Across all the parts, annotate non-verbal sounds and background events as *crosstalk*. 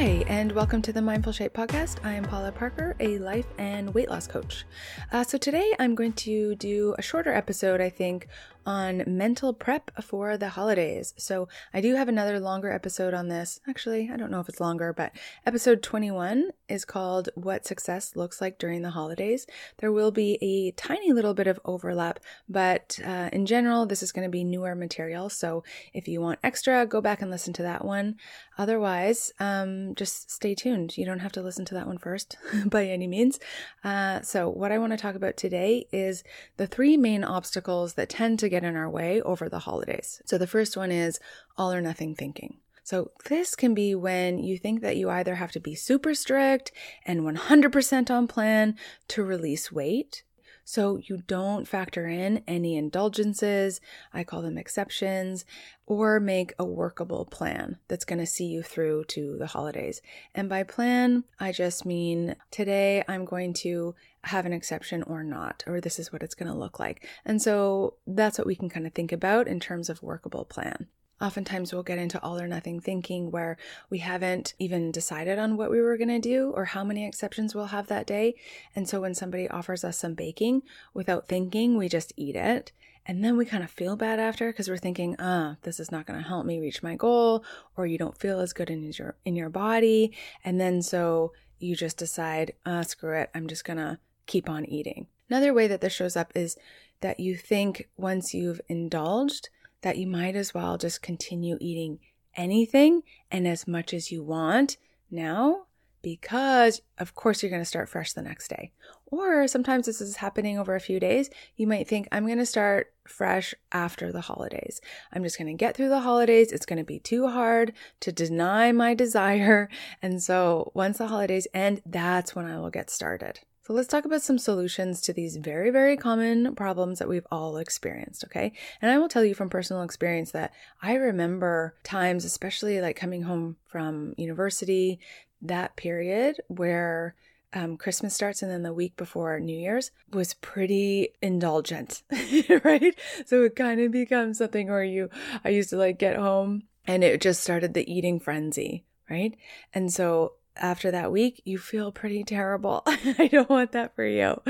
Hi, and welcome to the Mindful Shape podcast. I am Paula Parker, a life and weight loss coach. Uh, so, today I'm going to do a shorter episode, I think, on mental prep for the holidays. So, I do have another longer episode on this. Actually, I don't know if it's longer, but episode 21 is called What Success Looks Like During the Holidays. There will be a tiny little bit of overlap, but uh, in general, this is going to be newer material. So, if you want extra, go back and listen to that one. Otherwise, um, just stay tuned. You don't have to listen to that one first *laughs* by any means. Uh, so, what I want to talk about today is the three main obstacles that tend to get in our way over the holidays. So, the first one is all or nothing thinking. So, this can be when you think that you either have to be super strict and 100% on plan to release weight. So, you don't factor in any indulgences, I call them exceptions, or make a workable plan that's going to see you through to the holidays. And by plan, I just mean today I'm going to have an exception or not, or this is what it's going to look like. And so that's what we can kind of think about in terms of workable plan. Oftentimes, we'll get into all or nothing thinking where we haven't even decided on what we were going to do or how many exceptions we'll have that day. And so, when somebody offers us some baking without thinking, we just eat it. And then we kind of feel bad after because we're thinking, ah, oh, this is not going to help me reach my goal, or you don't feel as good in your in your body. And then so you just decide, oh, screw it, I'm just gonna keep on eating. Another way that this shows up is that you think once you've indulged that you might as well just continue eating anything and as much as you want now because of course you're going to start fresh the next day. Or sometimes this is happening over a few days. You might think, I'm going to start fresh after the holidays. I'm just going to get through the holidays. It's going to be too hard to deny my *laughs* desire. And so once the holidays end, that's when I will get started. So let's talk about some solutions to these very, very common problems that we've all experienced, okay? And I will tell you from personal experience that I remember times, especially like coming home from university, that period where um, Christmas starts and then the week before New Year's was pretty indulgent, *laughs* right? So it kind of becomes something where you, I used to like get home and it just started the eating frenzy, right? And so after that week, you feel pretty terrible. *laughs* I don't want that for you.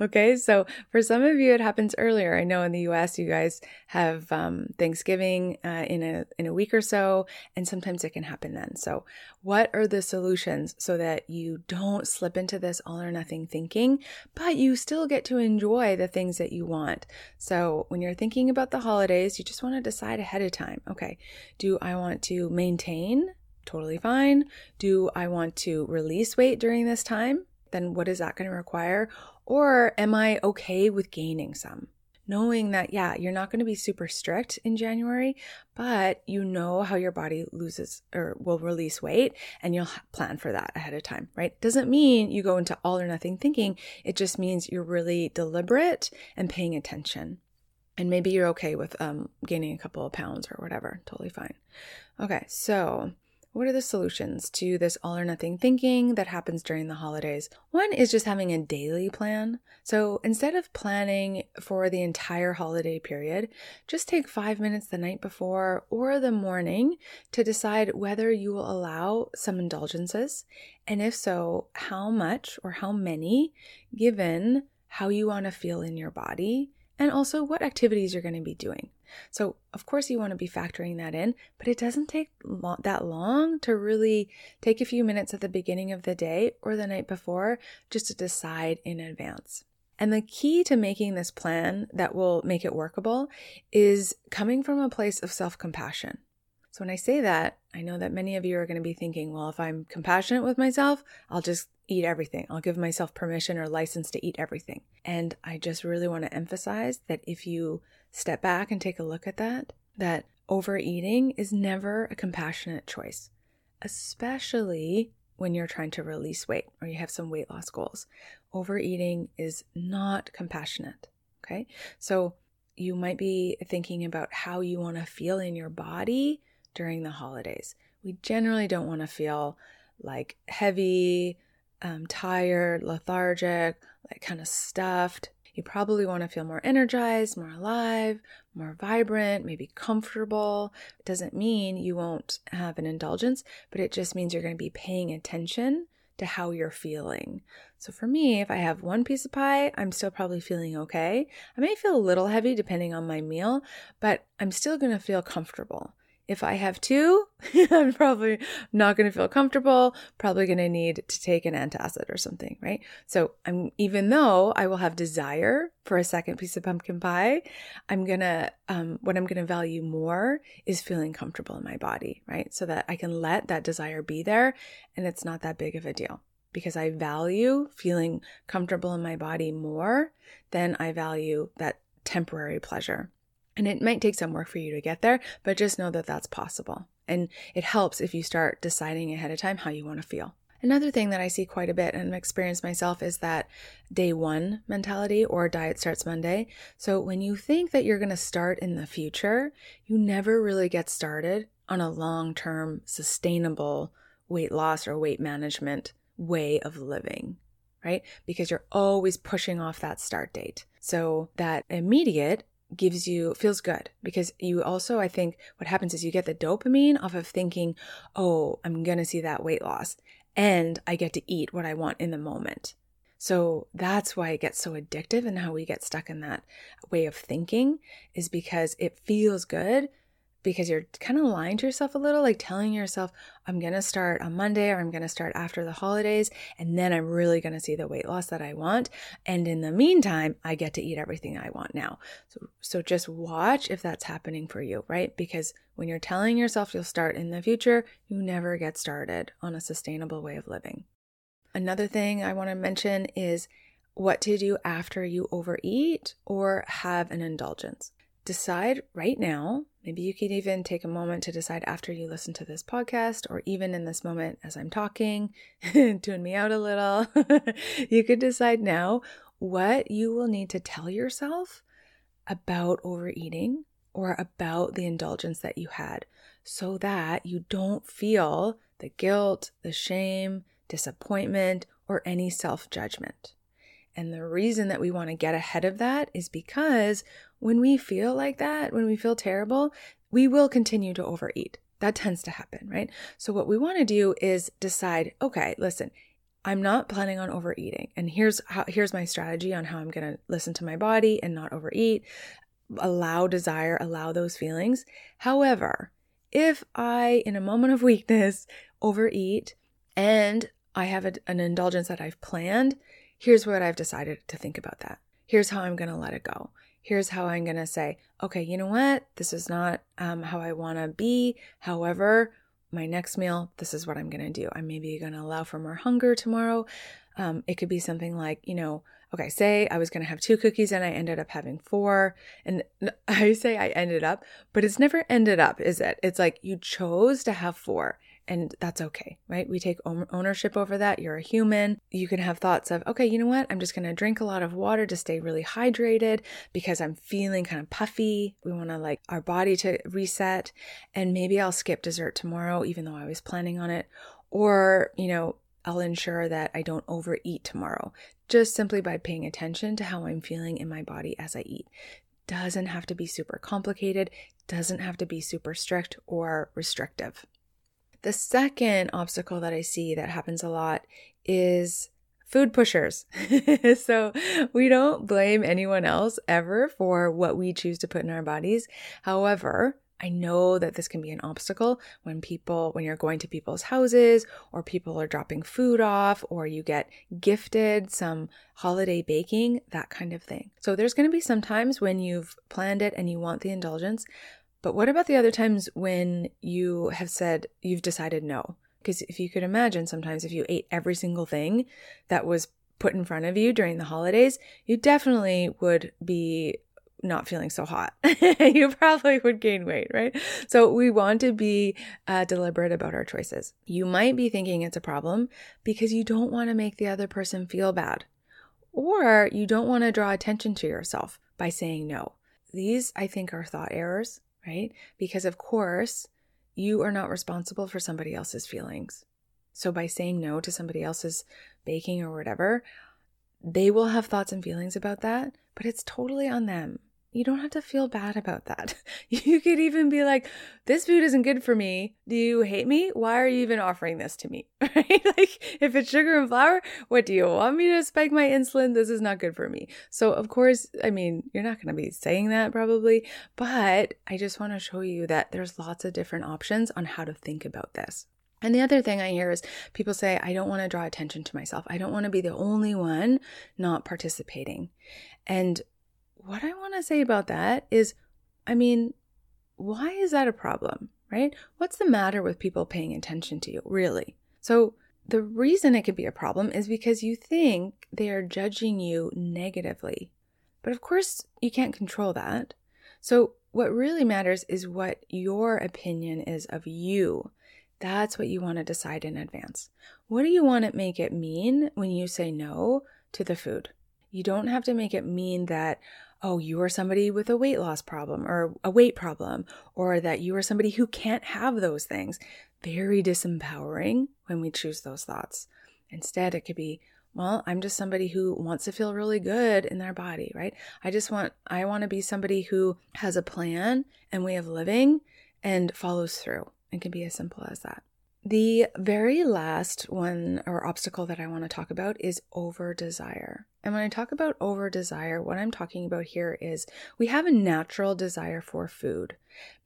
Okay. So for some of you, it happens earlier. I know in the US, you guys have um, Thanksgiving uh, in a, in a week or so, and sometimes it can happen then. So what are the solutions so that you don't slip into this all or nothing thinking, but you still get to enjoy the things that you want? So when you're thinking about the holidays, you just want to decide ahead of time. Okay. Do I want to maintain totally fine. Do I want to release weight during this time? Then what is that going to require? Or am I okay with gaining some? Knowing that, yeah, you're not going to be super strict in January, but you know how your body loses or will release weight and you'll plan for that ahead of time, right? Doesn't mean you go into all or nothing thinking. It just means you're really deliberate and paying attention. And maybe you're okay with um, gaining a couple of pounds or whatever. Totally fine. Okay, so what are the solutions to this all or nothing thinking that happens during the holidays? One is just having a daily plan. So instead of planning for the entire holiday period, just take five minutes the night before or the morning to decide whether you will allow some indulgences. And if so, how much or how many, given how you want to feel in your body and also what activities you're going to be doing. So, of course, you want to be factoring that in, but it doesn't take lo- that long to really take a few minutes at the beginning of the day or the night before just to decide in advance. And the key to making this plan that will make it workable is coming from a place of self compassion. So, when I say that, I know that many of you are going to be thinking, well, if I'm compassionate with myself, I'll just eat everything. I'll give myself permission or license to eat everything. And I just really want to emphasize that if you step back and take a look at that, that overeating is never a compassionate choice, especially when you're trying to release weight or you have some weight loss goals. Overeating is not compassionate. Okay. So you might be thinking about how you want to feel in your body during the holidays. We generally don't want to feel like heavy, um, tired, lethargic, like kind of stuffed. You probably want to feel more energized, more alive, more vibrant, maybe comfortable. It doesn't mean you won't have an indulgence, but it just means you're going to be paying attention to how you're feeling. So for me, if I have one piece of pie, I'm still probably feeling okay. I may feel a little heavy depending on my meal, but I'm still going to feel comfortable. If I have two, *laughs* I'm probably not going to feel comfortable, probably going to need to take an antacid or something, right? So I'm, even though I will have desire for a second piece of pumpkin pie, I'm going to, um, what I'm going to value more is feeling comfortable in my body, right? So that I can let that desire be there and it's not that big of a deal because I value feeling comfortable in my body more than I value that temporary pleasure. And it might take some work for you to get there, but just know that that's possible. And it helps if you start deciding ahead of time how you want to feel. Another thing that I see quite a bit and experience myself is that day one mentality or diet starts Monday. So when you think that you're going to start in the future, you never really get started on a long term, sustainable weight loss or weight management way of living, right? Because you're always pushing off that start date. So that immediate gives you feels good because you also I think what happens is you get the dopamine off of thinking, "Oh, I'm going to see that weight loss and I get to eat what I want in the moment." So that's why it gets so addictive and how we get stuck in that way of thinking is because it feels good because you're kind of lying to yourself a little, like telling yourself, I'm going to start on Monday or I'm going to start after the holidays, and then I'm really going to see the weight loss that I want. And in the meantime, I get to eat everything I want now. So, so just watch if that's happening for you, right? Because when you're telling yourself you'll start in the future, you never get started on a sustainable way of living. Another thing I want to mention is what to do after you overeat or have an indulgence decide right now. Maybe you could even take a moment to decide after you listen to this podcast, or even in this moment as I'm talking, *laughs* tune me out a little. *laughs* you could decide now what you will need to tell yourself about overeating or about the indulgence that you had so that you don't feel the guilt, the shame, disappointment, or any self judgment. And the reason that we want to get ahead of that is because when we feel like that, when we feel terrible, we will continue to overeat. That tends to happen, right? So, what we want to do is decide okay, listen, I'm not planning on overeating. And here's how here's my strategy on how I'm going to listen to my body and not overeat, allow desire, allow those feelings. However, if I in a moment of *laughs* weakness overeat and I have a, an indulgence that I've planned, here's what I've decided to think about that. Here's how I'm going to let it go. Here's how I'm going to say, okay, you know what? This is not um, how I want to be. However, my next meal, this is what I'm going to do. I'm maybe going to allow for more hunger tomorrow. Um, it could be something like, you know, okay, say I was going to have two cookies and I ended up having four. And *laughs* I say I ended up, but it's never ended up, is it? It's like you chose to have four and that's okay, right? We take ownership over that. You're a human. You can have thoughts of, okay, you know what? I'm just going to drink a lot of water to stay really hydrated because I'm feeling kind of puffy. We want to like our body to reset. And maybe I'll skip dessert tomorrow, even though I was planning on it. Or, you know, I'll ensure that I don't overeat tomorrow just simply by paying attention to how I'm feeling in my body as I eat. Doesn't have to be super complicated, doesn't have to be super strict or restrictive. The second obstacle that I see that happens a lot is food pushers. *laughs* so we don't blame anyone else ever for what we choose to put in our bodies. However, I know that this can be an obstacle when people, when you're going to people's houses or people are dropping food off or you get gifted some holiday baking, that kind of thing. So there's going to be some times when you've planned it and you want the indulgence, but what about the other times when you have said you've decided no? Because if you could imagine, sometimes if you ate every single thing that was put in front of you during the holidays, you definitely would be not feeling so hot. *laughs* you probably would gain weight, right? So we want to be uh, deliberate about our choices. You might be thinking it's a problem because you don't want to make the other person feel bad, or you don't want to draw attention to yourself by saying no. These, I think, are thought errors right? Because, of course, you are not responsible for somebody else's feelings. So, by saying no to somebody else's baking or whatever, they will have thoughts and feelings about that, but it's totally on them. You don't have to feel bad about that. *laughs* You could even be like, this food isn't good for me. Do you hate me? Why are you even offering this to me? *laughs* Like, if it's sugar and flour, what do you want me to spike my insulin? This is not good for me. So, of course, I mean, you're not going to be saying that probably, but I just want to show you that there's lots of different options on how to think about this. And the other thing I hear is people say, I don't want to draw attention to myself. I don't want to be the only one not participating. And what I want to say about that is, I mean, why is that a problem, right? What's the matter with people paying attention to you, really? So, the reason it could be a problem is because you think they are judging you negatively. But of course, you can't control that. So, what really matters is what your opinion is of you. That's what you want to decide in advance. What do you want to make it mean when you say no to the food? You don't have to make it mean that, oh, you are somebody with a weight loss problem or a weight problem, or that you are somebody who can't have those things. Very disempowering when we choose those thoughts. Instead, it could be, well, I'm just somebody who wants to feel really good in their body, right? I just want, I want to be somebody who has a plan and way of living and follows through. It can be as simple as that. The very last one or obstacle that I want to talk about is over desire. And when I talk about over desire, what I'm talking about here is we have a natural desire for food,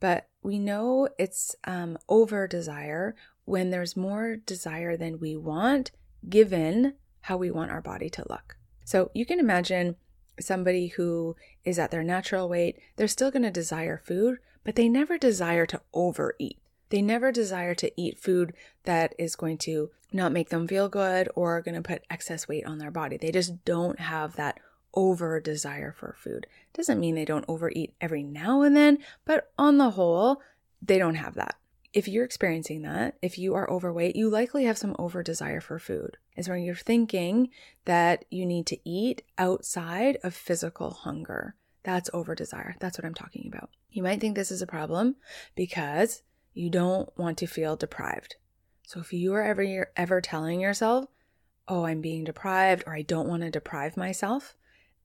but we know it's um, over desire when there's more desire than we want, given how we want our body to look. So you can imagine somebody who is at their natural weight, they're still going to desire food, but they never desire to overeat. They never desire to eat food that is going to not make them feel good or going to put excess weight on their body. They just don't have that over desire for food. Doesn't mean they don't overeat every now and then, but on the whole, they don't have that. If you're experiencing that, if you are overweight, you likely have some over desire for food. Is when you're thinking that you need to eat outside of physical hunger. That's over desire. That's what I'm talking about. You might think this is a problem because you don't want to feel deprived. So if you are ever ever telling yourself, "Oh, I'm being deprived," or "I don't want to deprive myself,"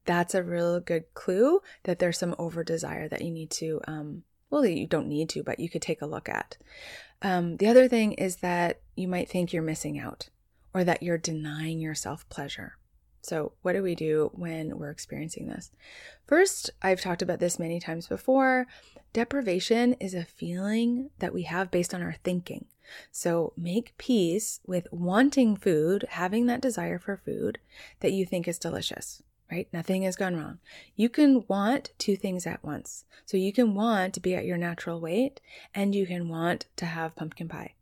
that's a real good clue that there's some over desire that you need to. Um, well, you don't need to, but you could take a look at. Um, the other thing is that you might think you're missing out, or that you're denying yourself pleasure. So, what do we do when we're experiencing this? First, I've talked about this many times before. Deprivation is a feeling that we have based on our thinking. So, make peace with wanting food, having that desire for food that you think is delicious, right? Nothing has gone wrong. You can want two things at once. So, you can want to be at your natural weight and you can want to have pumpkin pie.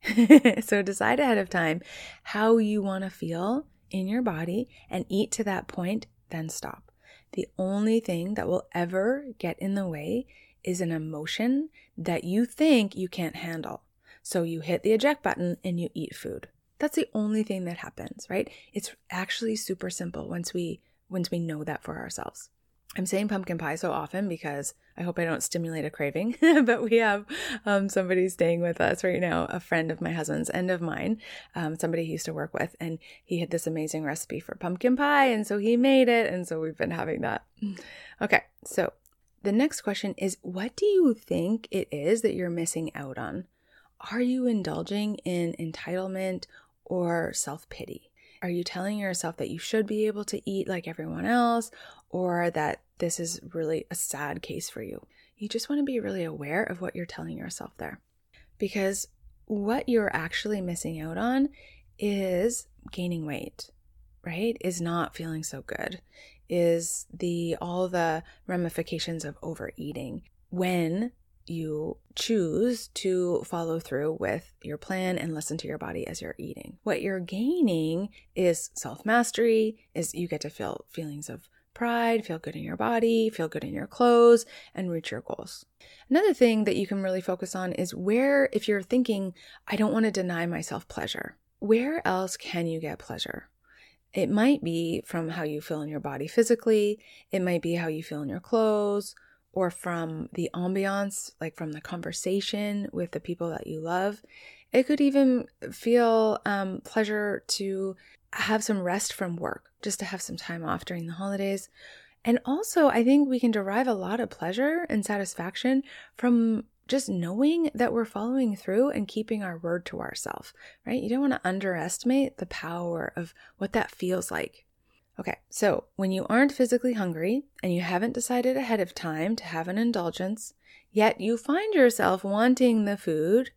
*laughs* so, decide ahead of time how you want to feel in your body and eat to that point, then stop. The only thing that will ever get in the way is an emotion that you think you can't handle. So you hit the eject button and you eat food. That's the only thing that happens, right? It's actually super simple once we once we know that for ourselves. I'm saying pumpkin pie so often because I hope I don't stimulate a craving, *laughs* but we have um, somebody staying with us right now, a friend of my husband's and of mine, um, somebody he used to work with, and he had this amazing recipe for pumpkin pie, and so he made it, and so we've been having that. *laughs* Okay, so the next question is what do you think it is that you're missing out on? Are you indulging in entitlement or self pity? Are you telling yourself that you should be able to eat like everyone else or that this is really a sad case for you? You just want to be really aware of what you're telling yourself there. Because what you're actually missing out on is gaining weight, right? Is not feeling so good. Is the all the ramifications of overeating when you choose to follow through with your plan and listen to your body as you're eating. What you're gaining is self-mastery, is you get to feel feelings of pride, feel good in your body, feel good in your clothes, and reach your goals. Another thing that you can really focus on is where, if you're thinking, I don't want to deny myself pleasure, where else can you get pleasure? It might be from how you feel in your body physically, it might be how you feel in your clothes, or from the ambiance, like from the conversation with the people that you love. It could even feel um, pleasure to have some rest from work, just to have some time off during the holidays. And also, I think we can derive a lot of pleasure and satisfaction from just knowing that we're following through and keeping our word to ourselves, right? You don't want to underestimate the power of what that feels like. Okay, so when you aren't physically hungry and you haven't decided ahead of time to have an indulgence, yet you find yourself wanting the food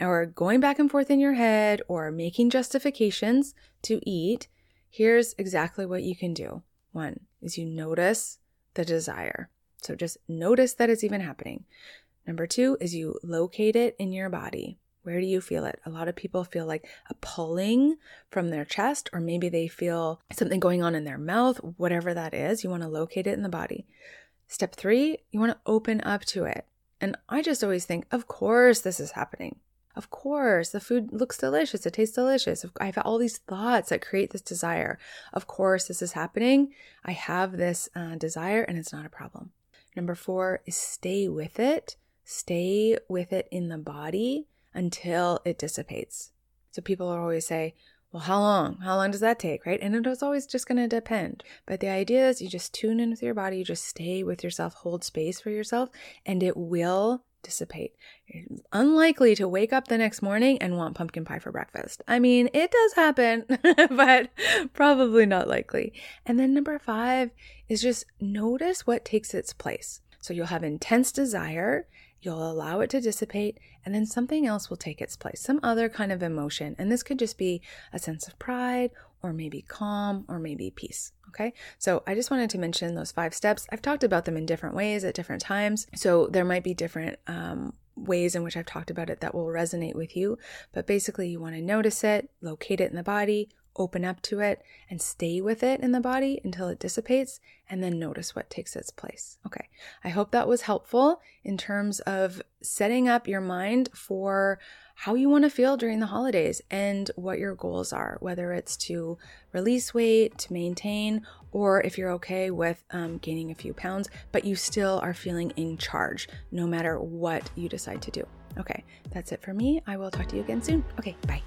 or going back and forth in your head or making justifications to eat, here's exactly what you can do. One is you notice the desire. So just notice that it's even happening. Number two is you locate it in your body. Where do you feel it? A lot of people feel like a pulling from their chest, or maybe they feel something going on in their mouth, whatever that is. You want to locate it in the body. Step three, you want to open up to it. And I just always think, of course, this is happening. Of course, the food looks delicious. It tastes delicious. I have all these thoughts that create this desire. Of course, this is happening. I have this uh, desire and it's not a problem. Number four is stay with it. Stay with it in the body until it dissipates. So people always say, well, how long? How long does that take, right? And it is always just going to depend. But the idea is you just tune in with your body, you just stay with yourself, hold space for yourself, and it will dissipate. You're unlikely to wake up the next morning and want pumpkin pie for breakfast. I mean, it does happen, *laughs* but probably not likely. And then number five is just notice what takes its place. So you'll have intense desire, you'll allow it to dissipate, and then something else will take its place, some other kind of emotion. And this could just be a sense of pride or maybe calm, or maybe peace. Okay, so I just wanted to mention those five steps. I've talked about them in different ways at different times, so there might be different um, ways in which I've talked about it that will resonate with you. But basically, you want to notice it, locate it in the body, open up to it, and stay with it in the body until it dissipates, and then notice what takes its place. Okay, I hope that was helpful in terms of setting up your mind for how you want to feel during the holidays and what your goals are, whether it's to release weight, to maintain, or if you're okay with um, gaining a few pounds, but you still are feeling in charge no matter what you decide to do. Okay, that's it for me. I will talk to you again soon. Okay, bye.